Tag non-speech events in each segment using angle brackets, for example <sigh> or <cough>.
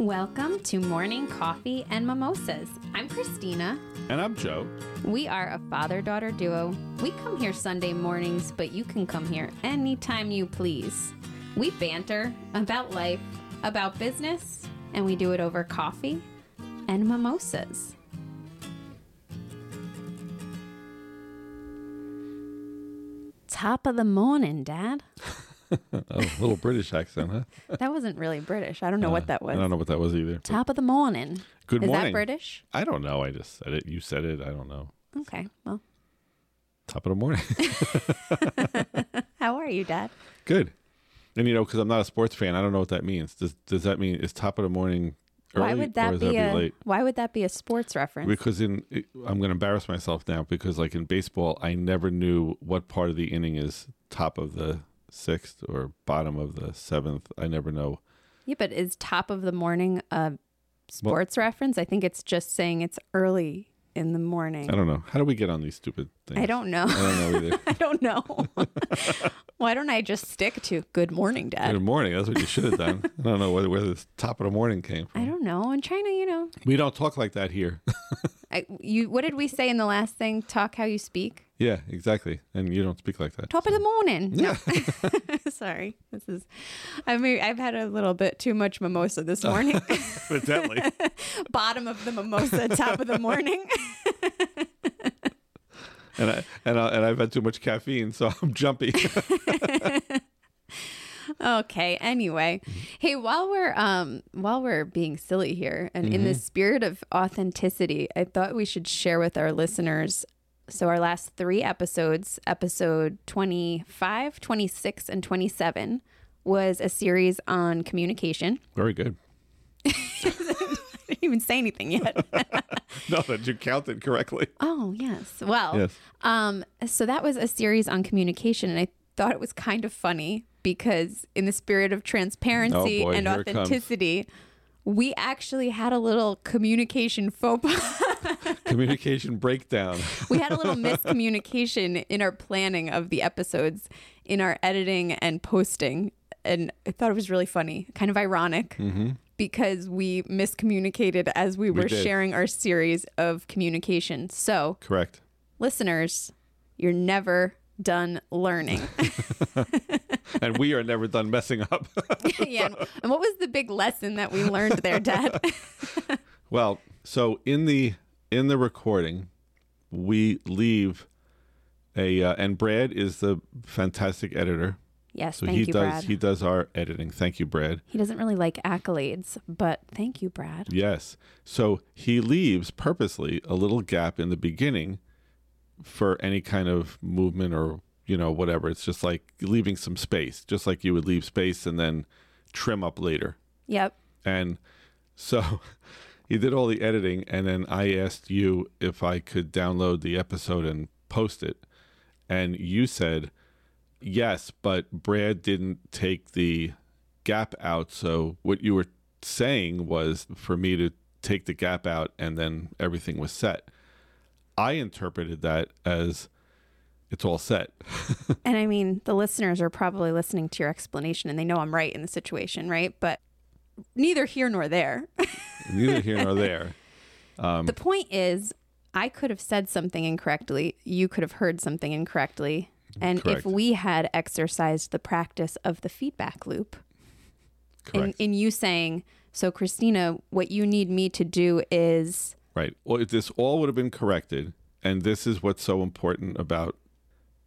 Welcome to Morning Coffee and Mimosas. I'm Christina. And I'm Joe. We are a father daughter duo. We come here Sunday mornings, but you can come here anytime you please. We banter about life, about business, and we do it over coffee and mimosas. Top of the morning, Dad. <laughs> <laughs> A little British accent, huh? That wasn't really British. I don't know what uh, that was. I don't know what that was either. Top of the morning. Good Is morning. Is that British? I don't know. I just said it. You said it. I don't know. Okay. Well, Top of the morning. <laughs> how are you, Dad? Good. And you know, because I'm not a sports fan, I don't know what that means. Does Does that mean is top of the morning early why would that be that a late? Why would that be a sports reference? Because in I'm going to embarrass myself now because like in baseball, I never knew what part of the inning is top of the sixth or bottom of the seventh. I never know. yeah, but is top of the morning a sports reference? I think it's just saying it's early in the morning. I don't know. How do we get on these stupid things? I don't know. I don't know either. <laughs> I don't know. <laughs> Why don't I just stick to good morning, Dad? Good morning. That's what you should have done. <laughs> I don't know where, where this top of the morning came from. I don't know. In China, you know, We don't talk like that here. I, you. What did we say in the last thing? Talk how you speak. Yeah, exactly. And you don't speak like that. Top of the morning. No. <laughs> Sorry. This is. I mean, I've had a little bit too much mimosa this <laughs> morning. Evidently. <laughs> Bottom of the mimosa, top of the morning. and I and I, and I've had too much caffeine, so I'm jumpy. Okay. Anyway, hey, while we're um while we're being silly here, and in the spirit of authenticity, I thought we should share with our listeners. So our last three episodes, episode 25, 26, and 27, was a series on communication. <laughs> Very good. I didn't even say anything yet. <laughs> <laughs> No, that you counted correctly. oh, yes. Well, Yes. Um, so that was a series on communication, and I thought it was kind of funny because, in the spirit of transparency Oh, boy, and authenticity, it comes. We actually had a little communication faux pas. <laughs> Communication breakdown. we had a little miscommunication in our planning of the episodes, in our editing and posting, and I thought it was really funny, kind of ironic. Mm-hmm. Because we miscommunicated as we were did. sharing our series of communication. So, Correct. listeners, you're never done learning. <laughs> <laughs> And we are never done messing up. <laughs> yeah. And, what was the big lesson that we learned there, Dad? well, so in the in the recording, we leave a uh, and Brad is the fantastic editor. yes, So he you, does Brad. he does our editing. Thank you, Brad. he doesn't really like accolades, but thank you, Brad. Yes. So he leaves purposely a little gap in the beginning for any kind of movement or, you know, whatever. It's just like leaving some space, just like you would leave space and then trim up later. Yep. And so <laughs> he did all the editing and then I asked you if I could download the episode and post it. And you said yes, but Brad didn't take the gap out. So what you were saying was for me to take the gap out and then everything was set. I interpreted that as it's all set. <laughs> And I mean, the listeners are probably listening to your explanation and they know I'm right in the situation, right? But neither here nor there. <laughs> Neither here nor there. Um, the point is, I could have said something incorrectly. You could have heard something incorrectly. And Correct. if we had exercised the practice of the feedback loop, in, in you saying, so Christina, what you need me to do is Right. Well, if this all would have been corrected, and this is what's so important about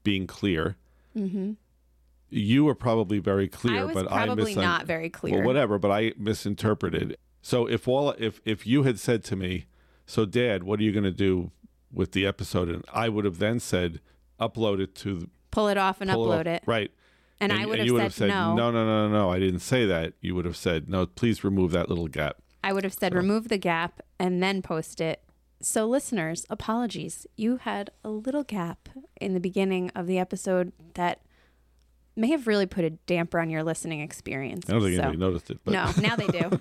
being clear. You were probably very clear, Mm-hmm. I was but I probably not very clear. Well, whatever, but I misinterpreted. So if all if if you had said to me, "So, Dad, what are you going to do with the episode?" and I would have then said, "Upload it to the, pull it off and upload off- it. Right. And I would have you said no. no, no, no, no, no. I didn't say that. You would have said, "No, please remove that little gap." I would have said remove the gap and then post it. So, listeners, apologies. You had a little gap in the beginning of the episode that may have really put a damper on your listening experience. I don't think So- anybody noticed it, but no, now they do.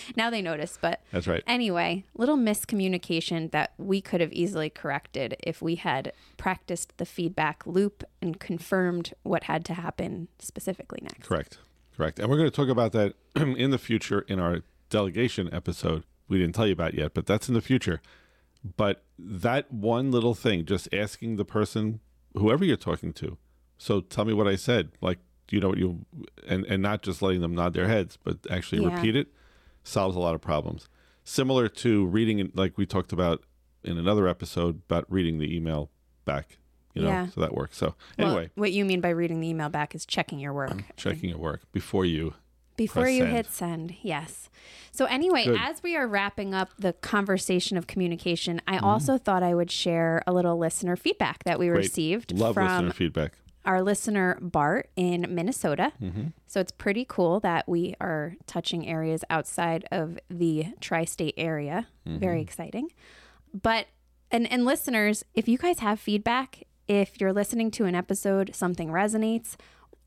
<laughs> now they notice, but that's right. anyway, little miscommunication that we could have easily corrected if we had practiced the feedback loop and confirmed what had to happen specifically next. Correct. Correct. And we're going to talk about that <clears throat> in the future in our delegation episode. We didn't tell you about yet, but that's in the future. But that one little thing, just asking the person, whoever you're talking to, so tell me what I said. Like, do you know what you, and, and not just letting them nod their heads, but actually Yeah. repeat it, solves a lot of problems. Similar to reading, like we talked about in another episode about reading the email back, you know, Yeah. so that works. So Well, anyway, what you mean by reading the email back is checking your work. <clears throat> checking your work before you Before you send. hit send, yes. So, anyway, Good. as we are wrapping up the conversation of communication, Mm-hmm. I also thought I would share a little listener feedback that we Great. received love from listener feedback. our listener Bart in Minnesota. Mm-hmm. So it's pretty cool that we are touching areas outside of the tri-state area. Mm-hmm. Very exciting. But and and listeners, if you guys have feedback, if you're listening to an episode, something resonates,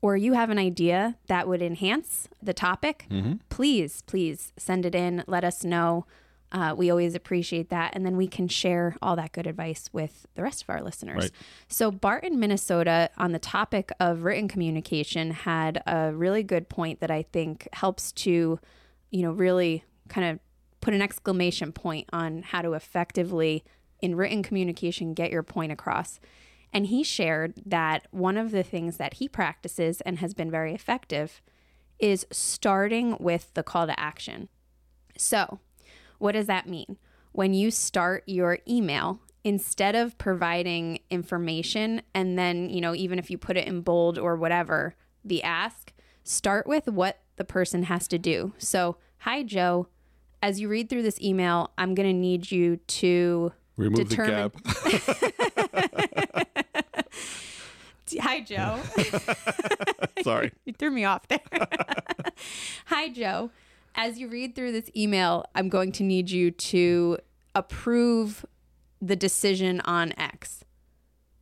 or you have an idea that would enhance the topic, Mm-hmm. please, please send it in. Let us know. Uh, we always appreciate that. And then we can share all that good advice with the rest of our listeners. Right. So, Bart in Minnesota, on the topic of written communication, had a really good point that I think helps to, you know, really kind of put an exclamation point on how to effectively, in written communication, get your point across. And he shared that one of the things that he practices and has been very effective is starting with the call to action. So, what does that mean? When you start your email, instead of providing information and then, you know, even if you put it in bold or whatever, the ask, start with what the person has to do. So, hi, Joe. As you read through this email, I'm going to need you to Remove determine- the <laughs> <laughs> <laughs> Hi, Joe. <laughs> Sorry. <laughs> You threw me off there. Hi, Joe. As you read through this email, I'm going to need you to approve the decision on X.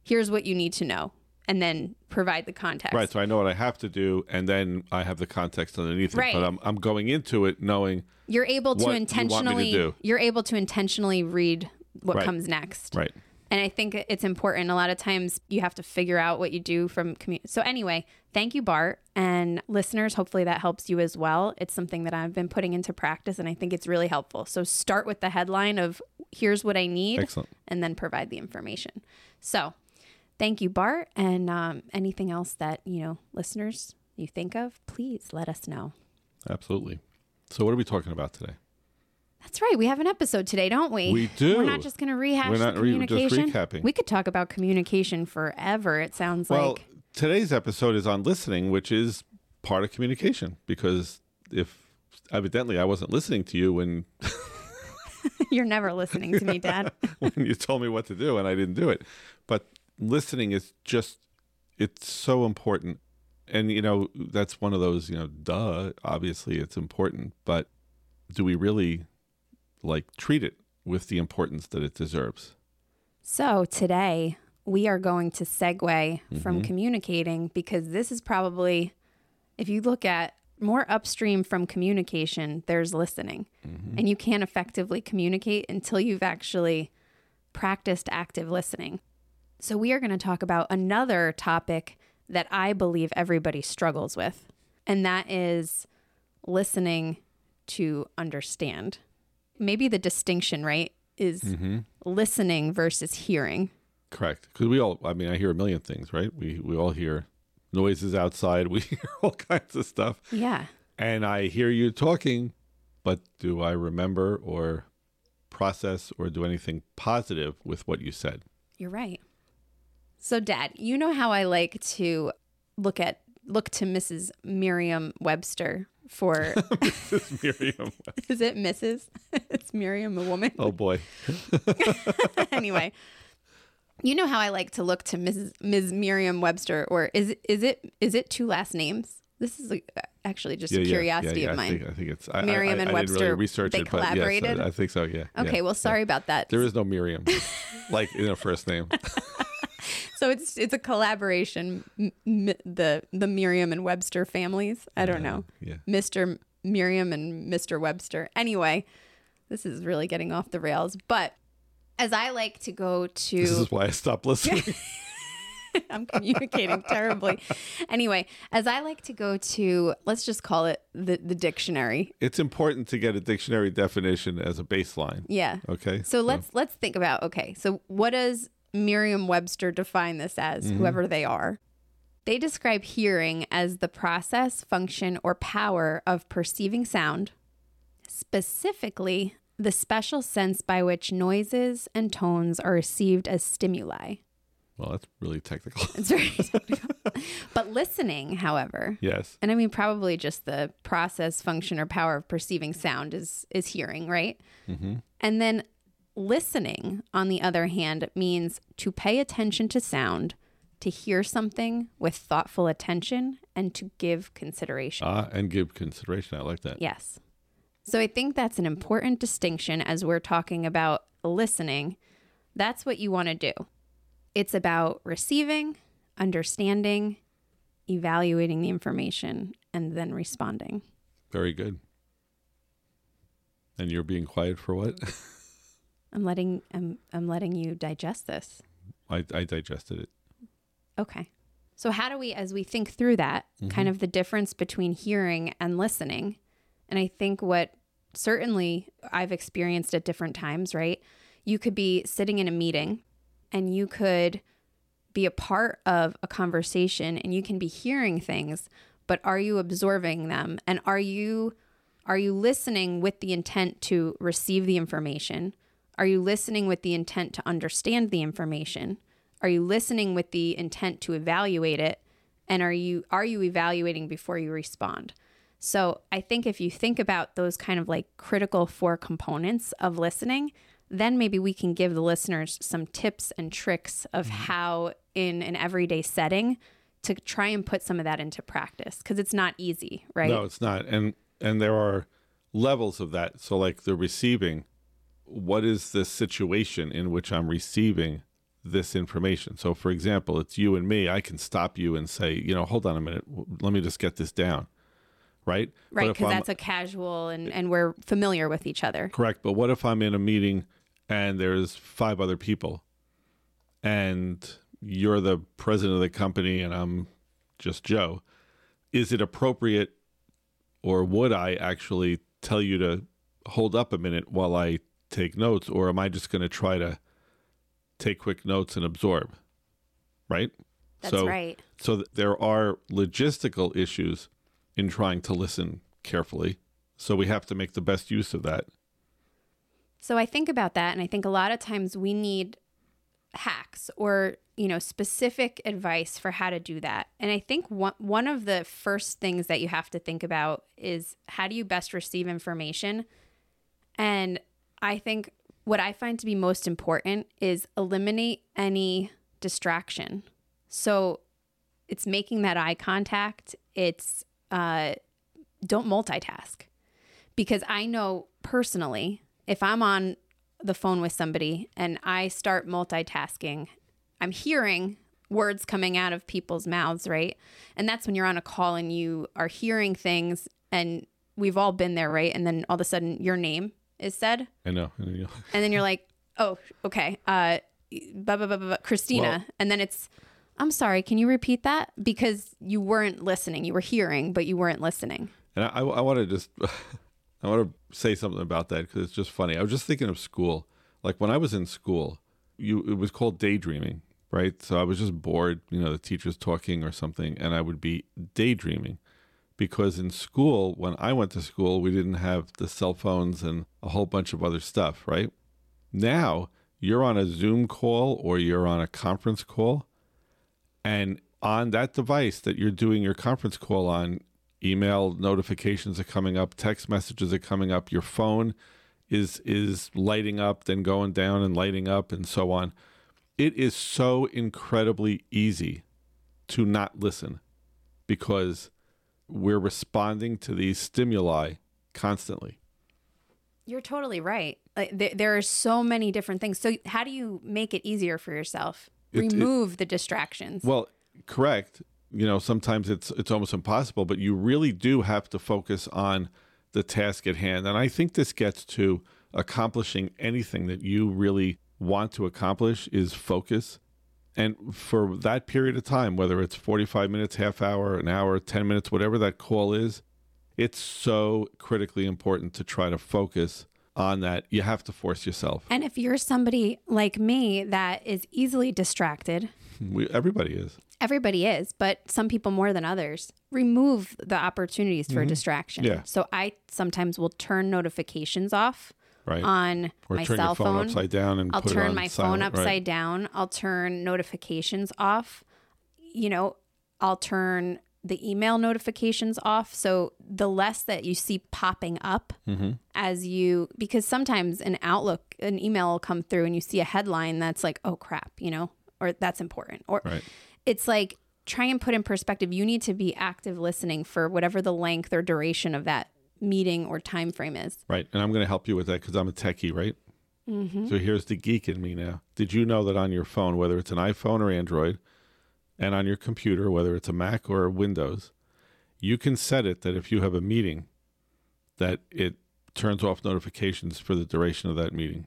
Here's what you need to know, and then provide the context. Right. So I know what I have to do, and then I have the context underneath Right. it. But I'm, I'm going into it knowing, You're able to What you to intentionally. You're able to intentionally read what Right. comes next. right. And I think it's important. A lot of times you have to figure out what you do from commu- So anyway, thank you, Bart, and listeners. Hopefully that helps you as well. It's something that I've been putting into practice, and I think it's really helpful. So start with the headline of "Here's what I need," Excellent. and then provide the information. So thank you, Bart, and um, anything else that you know, listeners, you think of, please let us know. Absolutely. So what are we talking about today? That's right. We have an episode today, don't we? We do. We're not just going to rehash We're not re- just communication. recapping. We could talk about communication forever. It sounds like. Well, like today's episode is on listening, which is part of communication. Because if evidently I wasn't listening to you when <laughs> you're never listening to me, Dad. <laughs> when you told me what to do and I didn't do it. But listening is just it's so important. And you know, that's one of those, you know, duh, obviously it's important, but do we really like treat it with the importance that it deserves? So today we are going to segue Mm-hmm. from communicating because this is probably, if you look at more upstream from communication, there's listening. Mm-hmm. And you can't effectively communicate until you've actually practiced active listening. So we are going to talk about another topic that I believe everybody struggles with, and that is listening to understand. Maybe the distinction, right, is Mm-hmm. listening versus hearing. Correct. Because we all, I mean, I hear a million things, right? We we all hear noises outside. <laughs> We hear all kinds of stuff, Yeah. and I hear you talking, but do I remember or process or do anything positive with what you said? You're right. So, Dad, you know how I like to look at look to Mrs. Miriam Webster for <laughs> This Miriam. is it Mrs. <laughs> it's Miriam, a woman. Oh boy. <laughs> anyway, you know how I like to look to Mrs. Ms. Miriam Webster, or is it is it is it two last names? This is like, actually just a curiosity of I mine. think, I think it's I, Miriam I, and I, I really Webster, research they it, but yes, collaborated? I, I think so. Yeah. okay, yeah, well, yeah. sorry about that. There is no Miriam, like in a first name. <laughs> So it's it's a collaboration, m- m- the the Merriam and Webster families. I don't know. Yeah. Mr. Merriam and Mr. Webster. Anyway, this is really getting off the rails. But as I like to go to, This is why I stopped listening. <laughs> I'm communicating terribly. Anyway, as I like to go to, let's just call it the, the dictionary. It's important to get a dictionary definition as a baseline. Yeah. Okay. So let's let's think about okay. So what does Merriam-Webster define this as? Mm-hmm. Whoever they are. They describe hearing as the process, function, or power of perceiving sound, specifically the special sense by which noises and tones are received as stimuli. Well, that's really technical. It's very <laughs> technical. but listening, however, yes. and I mean probably just the process, function, or power of perceiving sound is is hearing, right? Mm-hmm. And then listening, on the other hand, means to pay attention to sound, to hear something with thoughtful attention, and to give consideration. Ah, and give consideration. I like that. Yes. So I think that's an important distinction as we're talking about listening. That's what you want to do. It's about receiving, understanding, evaluating the information, and then responding. Very good. And you're being quiet for what? <laughs> I'm letting I'm I'm letting you digest this. I, I digested it. Okay. So how do we as we think through that, mm-hmm. kind of the difference between hearing and listening? And I think what certainly I've experienced at different times, right? You could be sitting in a meeting and you could be a part of a conversation and you can be hearing things, but are you absorbing them? And are you are you listening with the intent to receive the information? Are you listening with the intent to understand the information? Are you listening with the intent to evaluate it? And are you are you evaluating before you respond? So I think if you think about those kind of like critical four components of listening, then maybe we can give the listeners some tips and tricks of mm-hmm. how in an everyday setting to try and put some of that into practice because it's not easy, right? No, it's not. And and there are levels of that. So like the receiving, what is the situation in which I'm receiving this information? So for example, it's you and me. I can stop you and say, you know, hold on a minute. Let me just get this down. Right? Right, because that's a casual and, and we're familiar with each other. Correct. But what if I'm in a meeting and there's five other people and you're the president of the company and I'm just Joe? Is it appropriate or would I actually tell you to hold up a minute while I take notes or am I just going to try to take quick notes and absorb? Right? That's so, right. So th- there are logistical issues in trying to listen carefully. So we have to make the best use of that. So I think about that, and I think a lot of times we need hacks or you know specific advice for how to do that. And I think one one of the first things that you have to think about is how do you best receive information. And I think what I find to be most important is eliminate any distraction. So it's making that eye contact. It's uh, don't multitask because I know personally if I'm on the phone with somebody and I start multitasking, I'm hearing words coming out of people's mouths, right? And that's when you're on a call and you are hearing things and we've all been there, right? And then all of a sudden your name is said I know. <laughs> And then you're like, "Oh, okay. Uh blah, blah, blah, blah, blah, Christina." Well- and then it's I'm sorry, can you repeat that? Because you weren't listening. You were hearing, but you weren't listening. And I, I want to just, <laughs> I want to say something about that because it's just funny. I was just thinking of school. Like when I was in school, you it was called daydreaming, right? So I was just bored, you know, the teacher's talking or something, and I would be daydreaming because in school, when I went to school, we didn't have the cell phones and a whole bunch of other stuff, right? Now you're on a Zoom call or you're on a conference call, and on that device that you're doing your conference call on, email notifications are coming up, text messages are coming up, your phone is is lighting up, then going down and lighting up and so on. It is so incredibly easy to not listen because we're responding to these stimuli constantly. You're totally right. Uh, like, there, there are so many different things. So how do you make it easier for yourself? It- it- Remove the distractions. Well, correct. You know, sometimes it's it's almost impossible, but you really do have to focus on the task at hand. And I think this gets to accomplishing anything that you really want to accomplish is focus. And for that period of time, whether it's 45 minutes, half hour, an hour, 10 minutes, whatever that call is, it's so critically important to try to focus on that. You have to force yourself. And if you're somebody like me that is easily distracted, <laughs> We, everybody is. everybody is, but some people more than others, remove the opportunities for distraction. Mm-hmm. Yeah. So I sometimes will turn notifications off Right. on or my turn cell your phone, upside down and I'll put it turn my silent, phone upside right? down. I'll turn notifications off. You know, I'll turn the email notifications off. So the less that you see popping up Mm-hmm. as you, because sometimes an Outlook, an email will come through and you see a headline that's like, oh crap, you know, or that's important. Or Right. it's like, try and put in perspective, you need to be active listening for whatever the length or duration of that meeting or time frame is. Right. And I'm going to help you with that because I'm a techie, right? Mm-hmm. So here's the geek in me now. Did you know that on your phone, whether it's an iPhone or Android, and on your computer, whether it's a Mac or a Windows, you can set it that if you have a meeting, that it turns off notifications for the duration of that meeting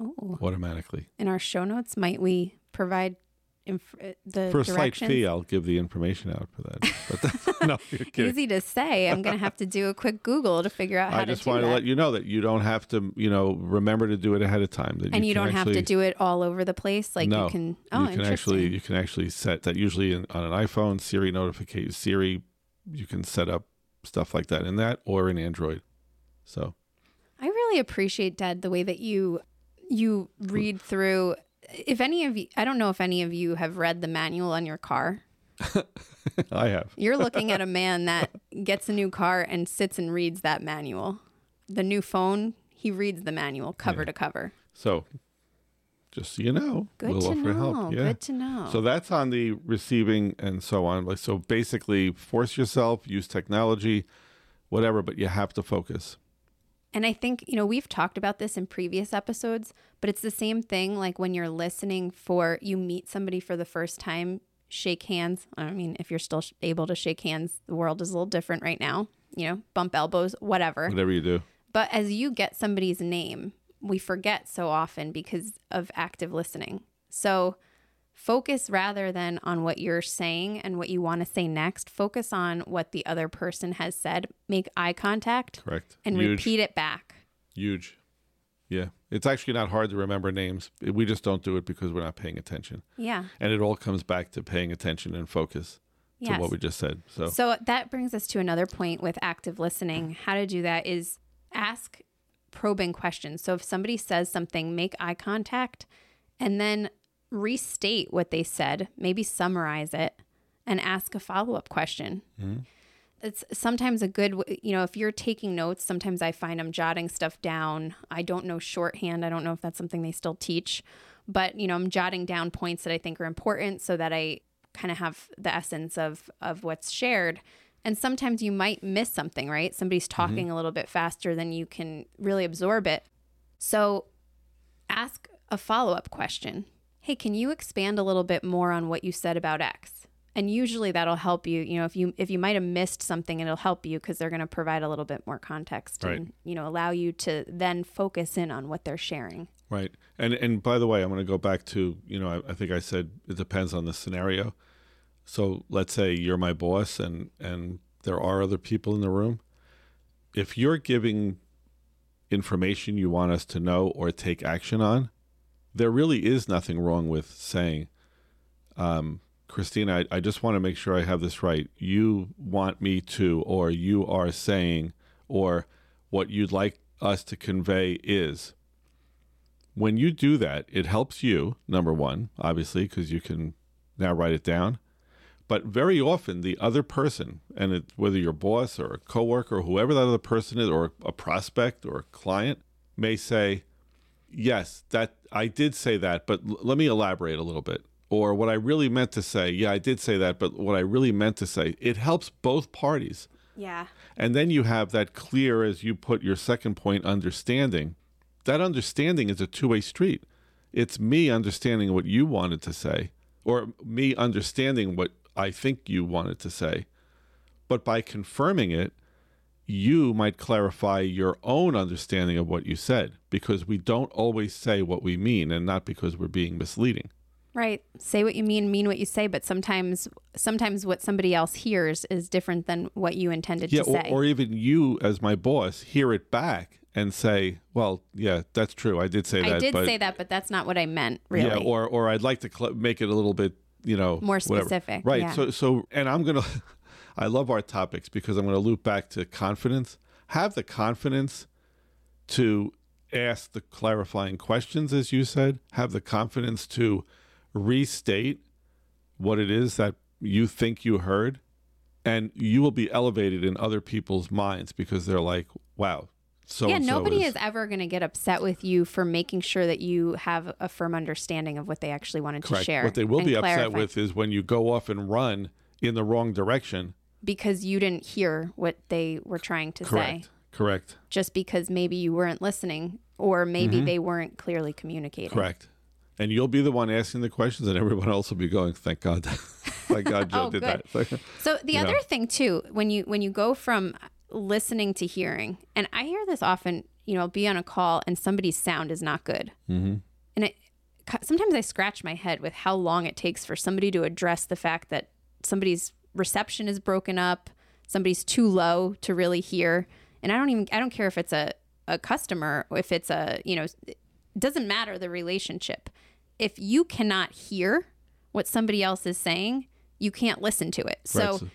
Oh, automatically. in our show notes, might we provide inf- uh, the For a slight fee, I'll give the information out for that. <laughs> But <laughs> no, you're <laughs> kidding. Easy to say. I'm going to have to do a quick Google to figure out how I to just do wanted that. to let you know that you don't have to, you know, remember to do it ahead of time. That and you can don't have to do it all over the place. Like no, you can. Oh, you can actually you can actually set that usually in, on an iPhone Siri notification Siri you can set up stuff like that in that or in Android. So I really appreciate Dad the way that you you read through. If any of you, I don't know if any of you have read the manual on your car. <laughs> I have. You're <laughs> looking at a man that gets a new car and sits and reads that manual. The new phone, he reads the manual cover to cover. So just so you know, Good we'll to offer know. help. Yeah. Good to know. So that's on the receiving and so on. Like so basically force yourself, use technology, whatever, but you have to focus. And I think, you know, we've talked about this in previous episodes, but it's the same thing like when you're listening for you meet somebody for the first time, shake hands. I mean, if you're still able to shake hands, the world is a little different right now, you know, bump elbows, whatever. Whatever you do. But as you get somebody's name, we forget so often because of active listening. So focus rather than on what you're saying and what you want to say next, focus on what the other person has said. Make eye contact Correct. and Huge. repeat it back. Huge. Yeah. It's actually not hard to remember names. We just don't do it because we're not paying attention. Yeah. And it all comes back to paying attention and focus to Yes. what we just said. So, So that brings us to another point with active listening. How to do that is ask probing questions. So if somebody says something, make eye contact and then restate what they said, maybe summarize it and ask a follow-up question. Hmm? It's sometimes a good, you know, if you're taking notes, sometimes I find I'm jotting stuff down. I don't know shorthand. I don't know if that's something they still teach, but you know, I'm jotting down points that I think are important so that I kind of have the essence of of what's shared. And sometimes you might miss something, right? Somebody's mm-hmm. talking a little bit faster than you can really absorb it. So ask a follow-up question. Hey, can you expand a little bit more on what you said about X? And usually that'll help you, you know, if you if you might have missed something, it'll help you because they're going to provide a little bit more context Right. and, you know, allow you to then focus in on what they're sharing. right. And and by the way, I'm going to go back to, you know, I, I think I said it depends on the scenario. So let's say you're my boss and and there are other people in the room. If you're giving information you want us to know or take action on, there really is nothing wrong with saying, um, Christina, I, I just want to make sure I have this right. You want me to, or you are saying, or what you'd like us to convey is. When you do that, it helps you, number one, obviously, because you can now write it down. But very often, the other person, and it, whether your boss or a coworker or whoever that other person is, or a prospect or a client, may say, yes, that I did say that, but l- let me elaborate a little bit. Or what I really meant to say, yeah, I did say that, but what I really meant to say, it helps both parties. Yeah. And then you have that clear, as you put your second point, understanding. That understanding is a two way street. It's me understanding what you wanted to say, or me understanding what I think you wanted to say. But by confirming it, you might clarify your own understanding of what you said because we don't always say what we mean and not because we're being misleading. Right. Say what you mean, mean what you say, but sometimes sometimes what somebody else hears is different than what you intended Yeah, to or, say. or even you as my boss hear it back and say, "Well, yeah, that's true. I did say that." I did but, say that, but that's not what I meant, really. Yeah, or or I'd like to cl- make it a little bit, you know, More whatever. specific, Right. yeah. So so and I'm going to I love our topics because I'm going to loop back to confidence. Have the confidence to ask the clarifying questions as you said. Have the confidence to restate what it is that you think you heard and you will be elevated in other people's minds because they're like, "Wow, so yeah, nobody is is ever going to get upset with you for making sure that you have a firm understanding of what they actually wanted Correct. to share. What they will be upset with is when you go off and run in the wrong direction. Because you didn't hear what they were trying to Correct. say, Correct. Correct. Just because maybe you weren't listening or maybe they weren't clearly communicating. Mm-hmm. Correct. And you'll be the one asking the questions, and everyone else will be going, "Thank God, <laughs> thank God Joe <laughs> Oh, did good. that." <laughs> So the You other know. thing too, when you when you go from listening to hearing, and I hear this often, you know, I'll be on a call and somebody's sound is not good, mm-hmm. and it sometimes I scratch my head with how long it takes for somebody to address the fact that somebody's reception is broken up, somebody's too low to really hear, and I don't even I don't care if it's a a customer, if it's a you know, it doesn't matter the relationship. If you cannot hear what somebody else is saying, you can't listen to it. So, Right, so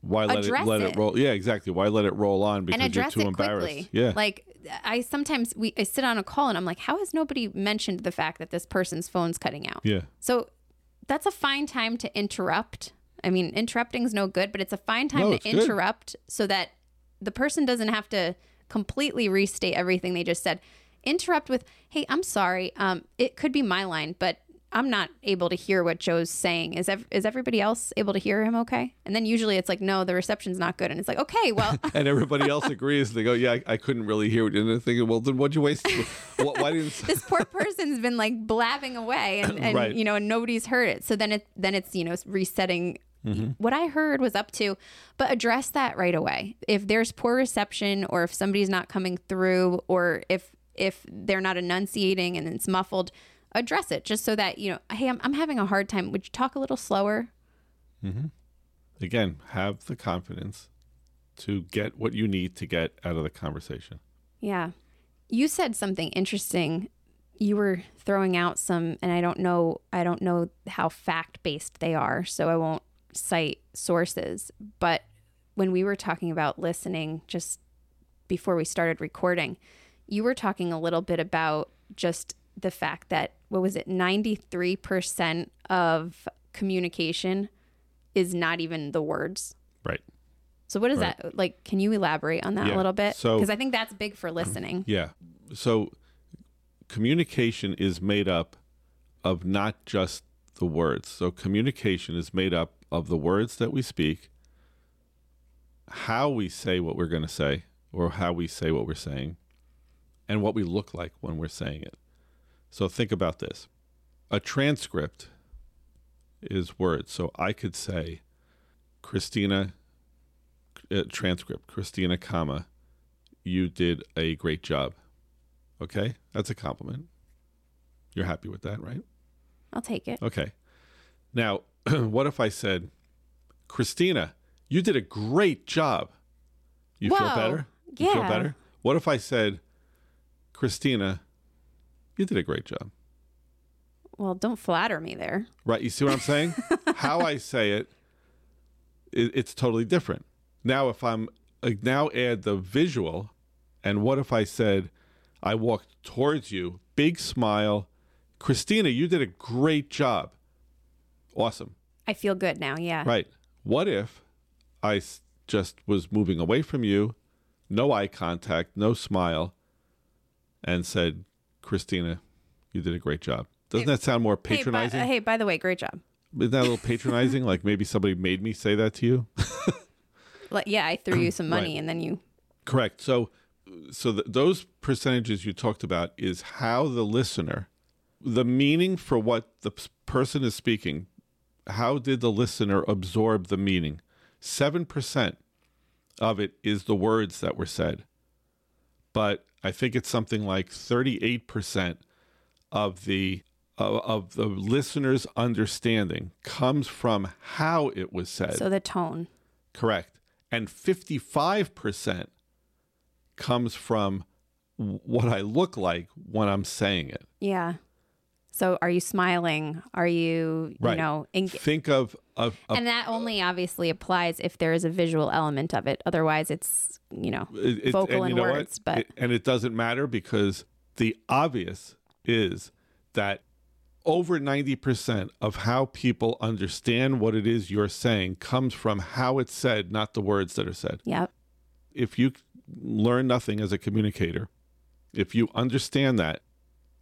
why let it let it. it. roll? Yeah, exactly. Why let it roll on because you're too embarrassed? quickly. Yeah, Like I sometimes we I sit on a call and I'm like, how has nobody mentioned the fact that this person's phone's cutting out? yeah, So that's a fine time to interrupt. I mean, interrupting is no good, but it's a fine time No, to good. interrupt so that the person doesn't have to completely restate everything they just said. Interrupt with, "Hey, I'm sorry. Um, it could be my line, but I'm not able to hear what Joe's saying. Is ev- is everybody else able to hear him? Okay?" And then usually it's like, "No, the reception's not good," and it's like, "Okay, well." <laughs> and everybody else <laughs> agrees. They go, "Yeah, I, I couldn't really hear it." And they're thinking, "Well, then what'd you waste? why, why didn't?" <laughs> this poor person's been like blabbing away and, and Right. you know and nobody's heard it so then it then it's you know resetting what i heard was up to but address that right away if there's poor reception or if somebody's not coming through or if if they're not enunciating and it's muffled address it just so that you know hey i'm, I'm having a hard time would you talk a little slower Mm-hmm. Again, have the confidence to get what you need to get out of the conversation. Yeah. You said something interesting. You were throwing out some and I don't know I don't know how fact-based they are, so I won't cite sources, but when we were talking about listening just before we started recording, you were talking a little bit about just the fact that what was it 93% of communication is not even the words. Right. So what is Right. that like can you elaborate on that Yeah. a little bit? So- Because I think that's big for listening. <clears throat> Yeah. So communication is made up of not just the words. So communication is made up of the words that we speak, how we say what we're going to say, or how we say what we're saying, and what we look like when we're saying it. So think about this a transcript is words. So I could say, Christina, uh, transcript, Christina, comma, you did a great job. Okay? That's a compliment. You're happy with that, right? I'll take it. Okay. Now, <clears throat> what if I said, Christina, you did a great job? You feel Whoa. better? You feel better? What if I said, Christina, you did a great job? Well, don't flatter me there. Right? You see what I'm saying? <laughs> How I say it, it, it's totally different. Now, if I'm like, now add the visual, and what if I said, I walked towards you, big smile, Christina, you did a great job. Awesome. I feel good now. Yeah. Right. What if I s- just was moving away from you, no eye contact, no smile, and said, Christina, you did a great job? Doesn't that sound more Hey, by, patronizing? uh, hey, by the way, great job. Isn't that a little patronizing? <laughs> like maybe somebody made me say that to you? Like, yeah, I threw you some <clears throat> money Right. and then you. Correct. So, so th- those percentages you talked about is how the listener, the meaning for what the p- person is speaking, how did the listener absorb the meaning? Seven percent of it is the words that were said, but I think it's something like thirty-eight percent of the of, of the listener's understanding comes from how it was said. So the tone. Correct. And 55% comes from what I look like when I'm saying it. Yeah. So are you smiling? Are you, you Right. know, en- Think of, of, of and that only obviously applies if there is a visual element of it. Otherwise, it's, you know, it- it- vocal and and you know what? words. But It- and it doesn't matter because the obvious is that over 90% of how people understand what it is you're saying comes from how it's said, not the words that are said. yep. if you learn nothing as a communicator, if you understand that,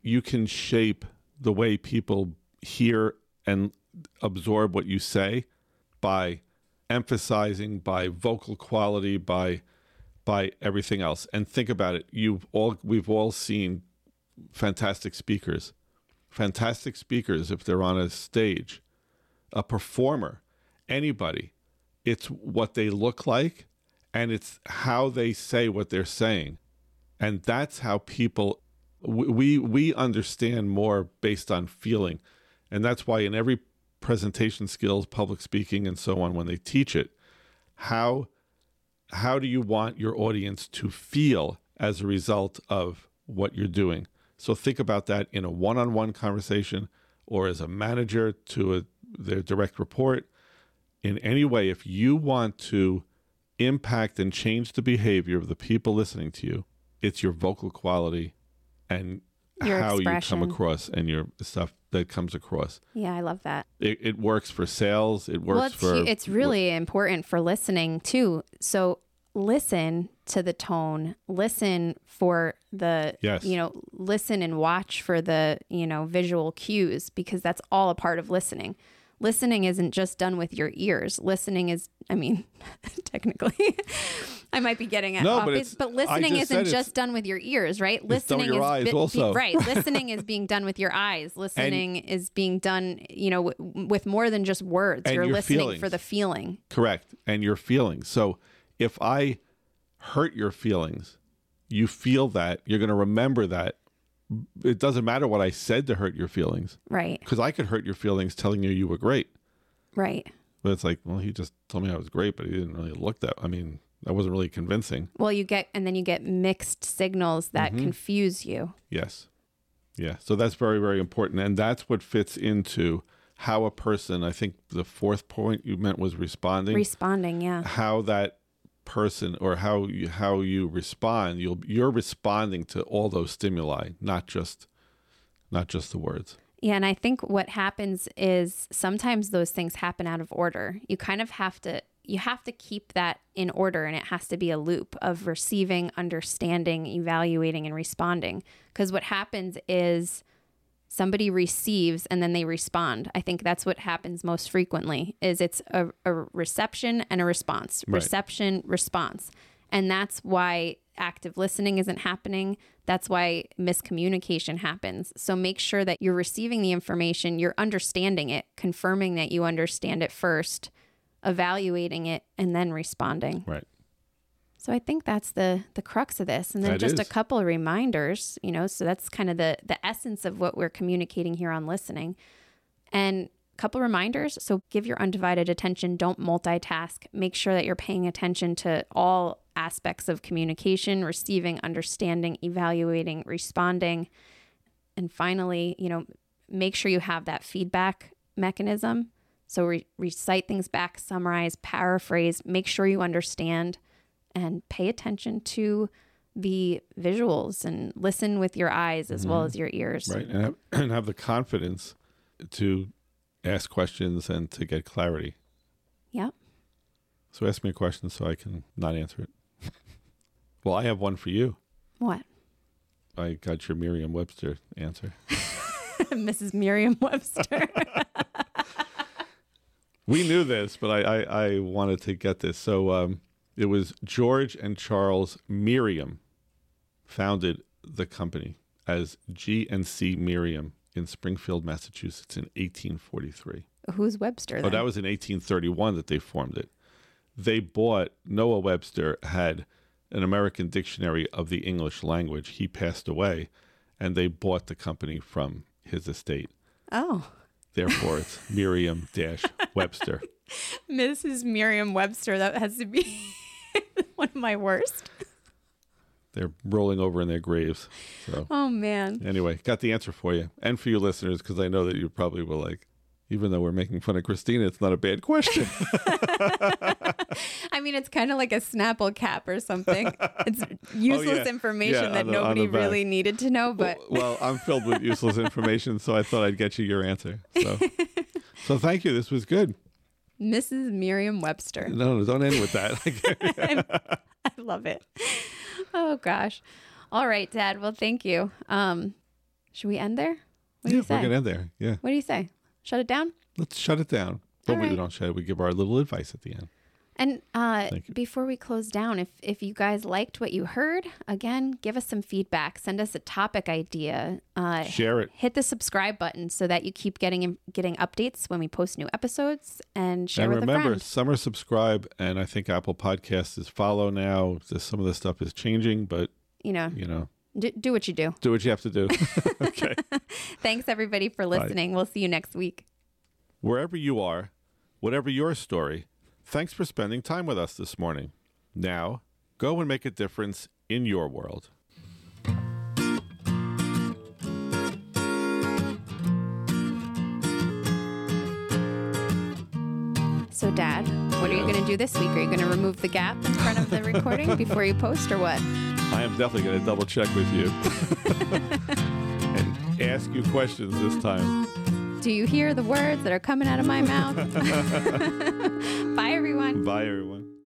you can shape the way people hear and absorb what you say by emphasizing, by vocal quality, by by everything else. And think about it. You've all we've all seen fantastic speakers. Fantastic speakers if they're on a stage, a performer, anybody. It's what they look like and it's how they say what they're saying and that's how people we we understand more based on feeling. And that's why in every presentation skills public speaking and so on when they teach it how how do you want your audience to feel as a result of what you're doing? So think about that in a one-on-one conversation or as a manager to a, their direct report. In any way if you want to impact and change the behavior of the people listening to you it's your vocal quality and Your how you come across and your stuff that comes across Yeah, I love that. it, it works for sales it works well, it's, for it's really important for listening too. So listen to the tone, listen for the, Yes. you know, listen and watch for the, you know, visual cues because that's all a part of listening. Listening isn't just done with your ears. Listening is, I mean, <laughs> technically, <laughs> I might be getting it No, but base, but listening just isn't just done with your ears, right? done with Listening your is eyes bi- be- also. <laughs> right. Listening is being done with your eyes. Listening is being done, you know, w- with more than just words. You're your listening feelings. for the feeling. correct and your feelings so if i hurt your feelings you feel that you're going to remember that it doesn't matter what i said to hurt your feelings Right. because i could hurt your feelings telling you you were great Right. but it's like well he just told me i was great but he didn't really look that i mean that wasn't really convincing Well, you get, and then you get mixed signals that Mm-hmm. confuse you. Yes. Yeah. So that's very, very important. And that's what fits into how a person, I think the fourth point you meant was responding, Responding. Yeah. how that person or how you, how you respond, you'll, you're responding to all those stimuli, not just, not just the words. Yeah, and I think what happens is sometimes those things happen out of order. You kind of have to you have to keep that in order and it has to be a loop of receiving, understanding, evaluating and responding. Cuz what happens is somebody receives and then they respond. I think that's what happens most frequently is it's a, a reception and a response. Right. Reception, response. And that's why active listening isn't happening. That's why miscommunication happens. So make sure that you're receiving the information, you're understanding it, confirming that you understand it first, evaluating it, and then responding. Right. So I think that's the the crux of this. And then That just a couple of reminders, you know, so that's kind of the the essence of what we're communicating here on listening. And a couple reminders, so give your undivided attention, don't multitask. Make sure that you're paying attention to all aspects of communication, receiving, understanding, evaluating, responding. And finally, you know, make sure you have that feedback mechanism. So re- recite things back, summarize, paraphrase, make sure you understand and pay attention to the visuals and listen with your eyes as well as your ears. Right. And have, <clears throat> and have the confidence to ask questions and to get clarity. Yep. So ask me a question so I can not answer it. <laughs> well, I have one for you. What? I got your Merriam Webster answer. <laughs> Mrs. Merriam Webster. <laughs> We knew this, but I, I, I wanted to get this. So um, it was George and Charles Merriam founded the company as G&C Merriam in Springfield, Massachusetts in 1843. Who's Webster? Oh, that was in 1831 that they formed it. They bought, Noah Webster had an American dictionary of the English language. He passed away, and they bought the company from his estate. Oh, Therefore, it's <laughs> Merriam dash Webster. <laughs> Mrs. Miriam Webster. That has to be <laughs> one of my worst. They're rolling over in their graves. So Oh man. anyway, got the answer for you and for you listeners because I know that you probably will like. Even though we're making fun of Christina, it's not a bad question. <laughs> I mean, it's kind of like a Snapple cap or something. It's useless <laughs> Oh, yeah. information Yeah, that the- nobody really needed to know, but well, I'm filled with useless information, so I thought I'd get you your answer. So, so thank you. This was good. Mrs. Merriam Webster. No, no, don't end with that. <laughs> <laughs> I love it. Oh gosh. All right, Dad. Well, thank you. Um, should we end there? What do yeah, you we're say? gonna end there. Yeah, What do you say? Shut it down? let's shut it down. But All we don't shut it. We give our little advice at the end. And uh, before we close down, if if you guys liked what you heard, again, give us some feedback. Send us a topic idea. Uh, Share it. hit the subscribe button so that you keep getting getting updates when we post new episodes, and share and with a remember, friend. summer subscribe, and I think Apple Podcasts is follow now. Some of the stuff is changing, but You know, you know, do, do what you do. do what you have to do. <laughs> <laughs> okay. <laughs> Thanks everybody for listening. We'll see you next week. Wherever you are, whatever your story, thanks for spending time with us this morning. Now, go and make a difference in your world. So, Dad, what are you going to do this week? Are you going to remove the gap in front of the <laughs> recording before you post, or what? I am definitely going to double check with you <laughs> and ask you questions this time. Do you hear the words that are coming out of my mouth? <laughs> <laughs> Bye, everyone. Bye, everyone.